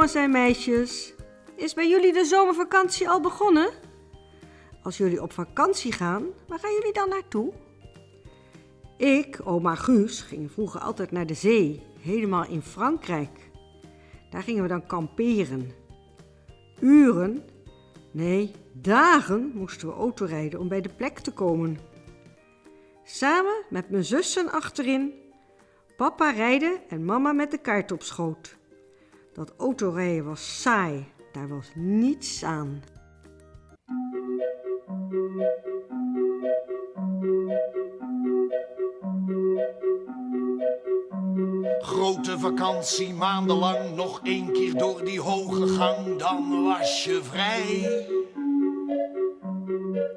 jongens en meisjes. Is bij jullie de zomervakantie al begonnen? Als jullie op vakantie gaan, waar gaan jullie dan naartoe? Ik, oma Guus, ging vroeger altijd naar de zee, helemaal in Frankrijk. Daar gingen we dan kamperen. Uren, nee, dagen moesten we autorijden om bij de plek te komen. Samen met mijn zussen achterin, papa rijden en mama met de kaart op schoot. Dat autorijden was saai, daar was niets aan. Grote vakantie, maandenlang, nog één keer door die hoge gang, dan was je vrij.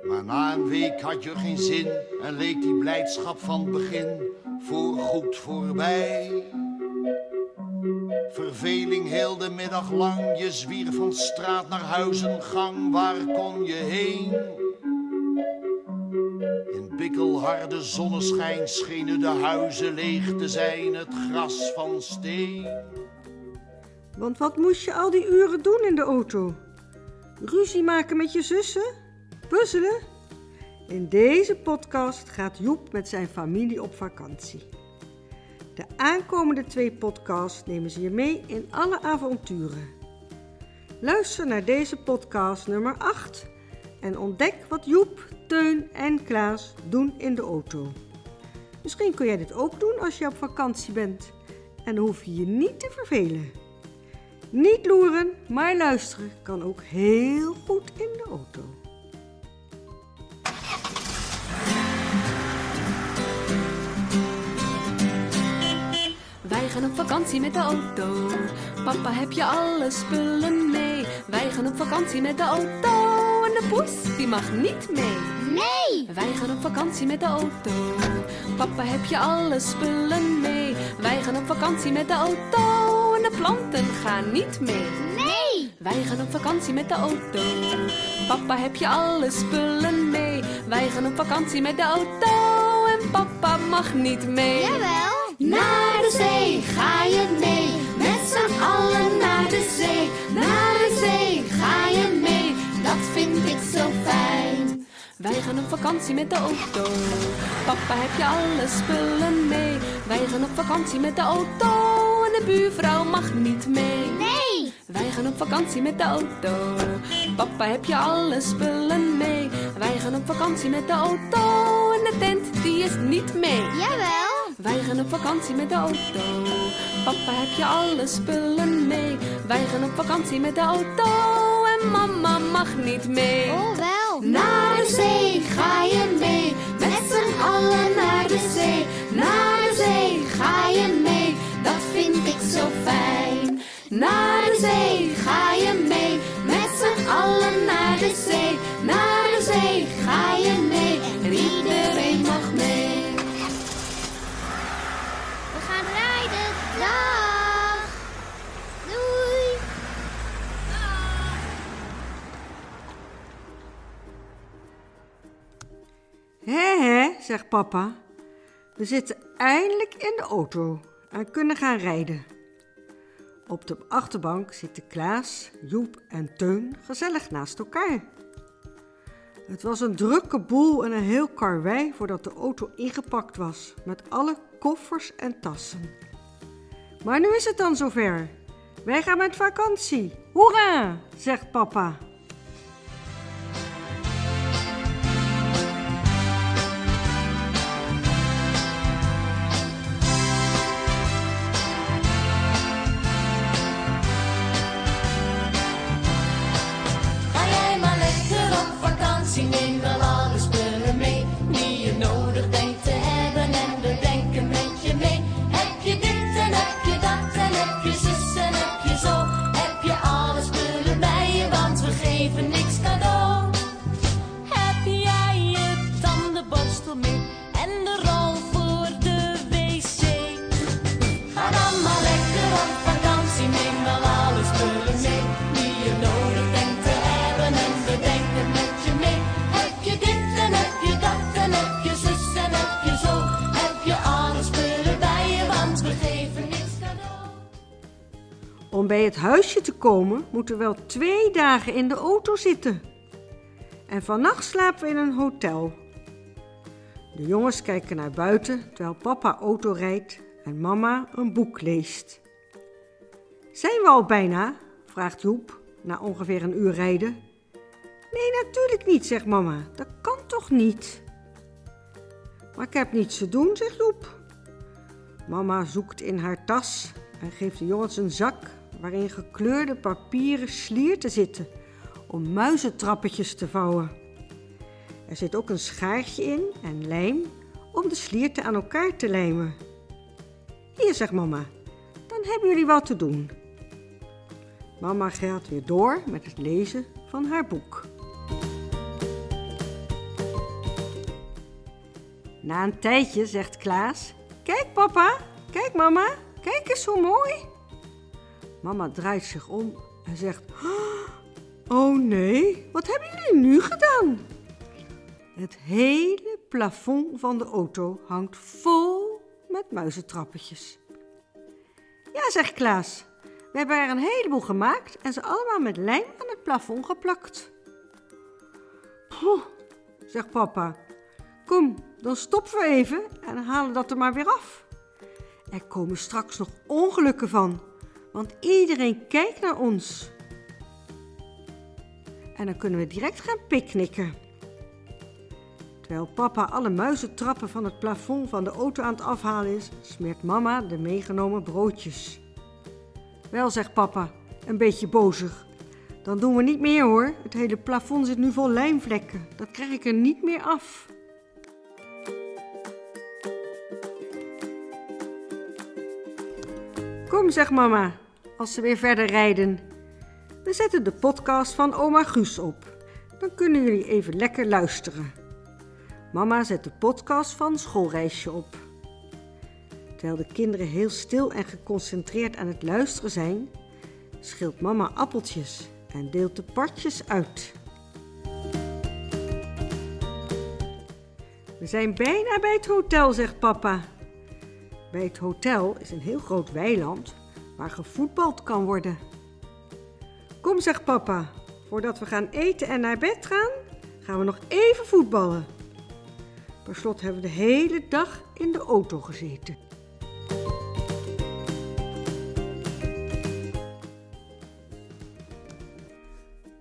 Maar na een week had je geen zin en leek die blijdschap van het begin voorgoed voorbij. Verveling heel de middag lang, je zwierf van straat naar huis gang, waar kon je heen? In bikkelharde zonneschijn schenen de huizen leeg te zijn, het gras van steen. Want wat moest je al die uren doen in de auto? Ruzie maken met je zussen? Puzzelen? In deze podcast gaat Joep met zijn familie op vakantie. De aankomende twee podcasts nemen ze je mee in alle avonturen. Luister naar deze podcast nummer 8 en ontdek wat Joep, Teun en Klaas doen in de auto. Misschien kun jij dit ook doen als je op vakantie bent en hoef je je niet te vervelen. Niet loeren, maar luisteren kan ook heel goed in de auto. Gaan op vakantie met de auto. Papa, heb je alle spullen mee? Wij gaan op vakantie met de auto. En de poes, die mag niet mee. Nee! Wij gaan op vakantie met de auto. Papa, heb je alle spullen mee? Wij gaan op vakantie met de auto. En de planten gaan niet mee. Nee! Wij gaan op vakantie met de auto. Papa, heb je alle spullen mee? Wij gaan op vakantie met de auto. En papa mag niet mee. Jawel! Naar de zee ga je mee, met z'n allen naar de zee. Naar de zee ga je mee, dat vind ik zo fijn. Wij gaan op vakantie met de auto. Papa, heb je alle spullen mee? Wij gaan op vakantie met de auto. En de buurvrouw mag niet mee. Nee! Wij gaan op vakantie met de auto. Papa, heb je alle spullen mee? Wij gaan op vakantie met de auto. En de tent, die is niet mee. Jawel! Wij gaan op vakantie met de auto. Papa, heb je alle spullen mee? Wij gaan op vakantie met de auto. En mama mag niet mee. Oh wel! Naar de zee ga zegt papa. We zitten eindelijk in de auto en kunnen gaan rijden. Op de achterbank zitten Klaas, Joep en Teun gezellig naast elkaar. Het was een drukke boel en een heel karwei voordat de auto ingepakt was met alle koffers en tassen. Maar nu is het dan zover. Wij gaan met vakantie. Hoera, zegt papa. En de rol voor de wc. Ga allemaal lekker op vakantie. Neem maar alles door mee. Die je nodig bent te hebben. En ze denken met je mee. Heb je dit en heb je dat? En heb je zus en heb je zo, heb je alles meer bij je, want we geven niks cadeau. Om bij het huisje te komen, moeten we wel twee dagen in de auto zitten. En vannacht slapen we in een hotel. De jongens kijken naar buiten terwijl papa auto rijdt en mama een boek leest. Zijn we al bijna? vraagt Joep na ongeveer een uur rijden. Nee, natuurlijk niet, zegt mama. Dat kan toch niet? Maar ik heb niets te doen, zegt Joep. Mama zoekt in haar tas en geeft de jongens een zak waarin gekleurde papieren slierten zitten om muizentrappetjes te vouwen. Er zit ook een schaartje in en lijm om de slierten aan elkaar te lijmen. Hier, zegt mama, dan hebben jullie wat te doen. Mama gaat weer door met het lezen van haar boek. Na een tijdje zegt Klaas: Kijk, papa, kijk, mama, kijk eens hoe mooi. Mama draait zich om en zegt: Oh nee, wat hebben jullie nu gedaan? Het hele plafond van de auto hangt vol met muizentrappetjes. Ja, zegt Klaas. We hebben er een heleboel gemaakt en ze allemaal met lijm aan het plafond geplakt. Poeh, zegt papa. Kom, dan stoppen we even en halen dat er maar weer af. Er komen straks nog ongelukken van, want iedereen kijkt naar ons. En dan kunnen we direct gaan picknicken. Terwijl papa alle muizentrappen van het plafond van de auto aan het afhalen is, smeert mama de meegenomen broodjes. Wel, zegt papa, een beetje bozig. Dan doen we niet meer hoor. Het hele plafond zit nu vol lijmvlekken. Dat krijg ik er niet meer af. Kom, zegt mama, als ze weer verder rijden. We zetten de podcast van oma Guus op. Dan kunnen jullie even lekker luisteren. Mama zet de podcast van Schoolreisje op. Terwijl de kinderen heel stil en geconcentreerd aan het luisteren zijn, schilt mama appeltjes en deelt de partjes uit. We zijn bijna bij het hotel, zegt papa. Bij het hotel is een heel groot weiland waar gevoetbald kan worden. Kom, zegt papa, voordat we gaan eten en naar bed gaan, gaan we nog even voetballen. Per slot hebben we de hele dag in de auto gezeten.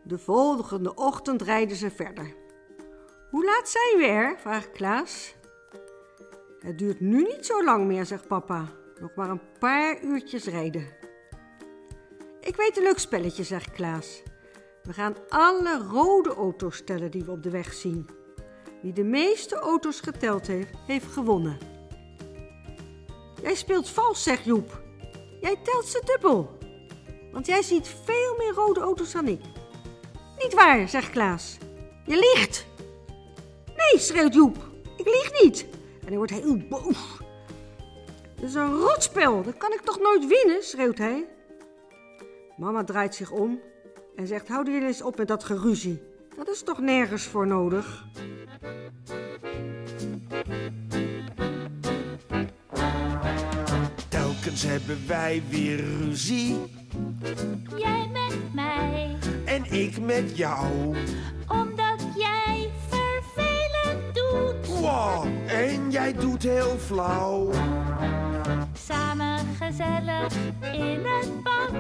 De volgende ochtend rijden ze verder. Hoe laat zijn we er? vraagt Klaas. Het duurt nu niet zo lang meer, zegt papa. Nog maar een paar uurtjes rijden. Ik weet een leuk spelletje, zegt Klaas. We gaan alle rode auto's tellen die we op de weg zien. Wie de meeste auto's geteld heeft, heeft gewonnen. Jij speelt vals, zegt Joep. Jij telt ze dubbel. Want jij ziet veel meer rode auto's dan ik. Niet waar, zegt Klaas. Je liegt. Nee, schreeuwt Joep. Ik lieg niet. En hij wordt heel boos. Het is een rotspel. Dat kan ik toch nooit winnen, schreeuwt hij. Mama draait zich om en zegt: Houden jullie eens op met dat geruzie. Dat is toch nergens voor nodig? Telkens hebben wij weer ruzie. Jij met mij, En ik met jou. omdat jij vervelend doet. Wow, en jij doet heel flauw. Samen gezellig in het bad.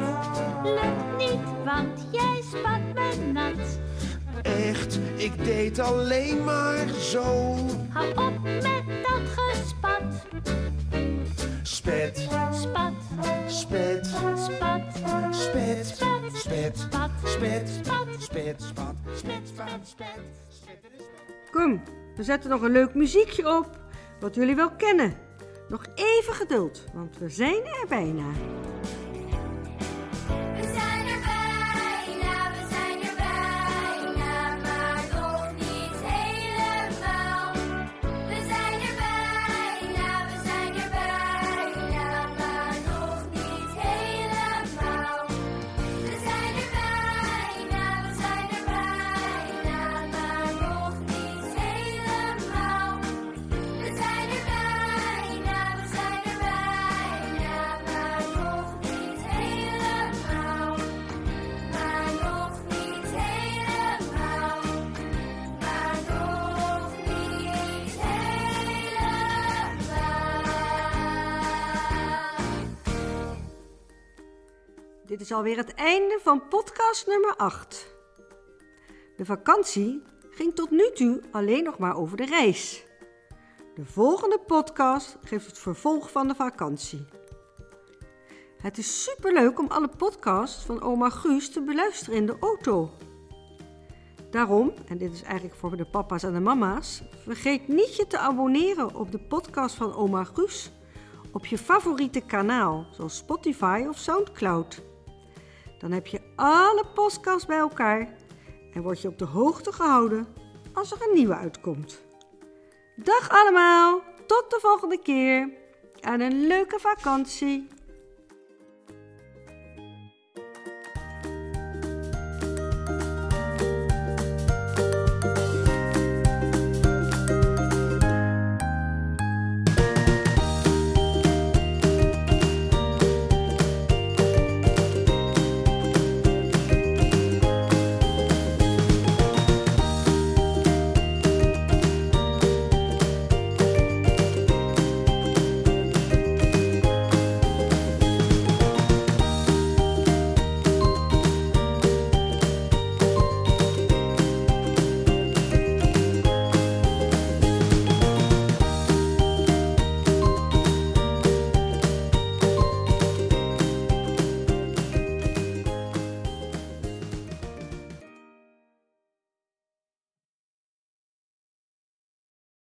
Lukt niet, want jij spat me nat. Echt, ik deed alleen maar zo. Hou op met dat gespat. Spet, Spat, spet, spat, spet, spat, spet, spat, spet, spat, spet, spat, spet, spat, spet. Kom, we zetten nog een leuk muziekje op, wat jullie wel kennen. Nog even geduld, want we zijn er bijna. Is alweer het einde van podcast nummer 8. De vakantie ging tot nu toe alleen nog maar over de reis. De volgende podcast geeft het vervolg van de vakantie. Het is superleuk om alle podcasts van oma Guus te beluisteren in de auto. Daarom, en dit is eigenlijk voor de papa's en de mama's, vergeet niet je te abonneren op de podcast van oma Guus op je favoriete kanaal, zoals Spotify of Soundcloud. Dan heb je alle podcasts bij elkaar en word je op de hoogte gehouden als er een nieuwe uitkomt. Dag allemaal, tot de volgende keer en een leuke vakantie.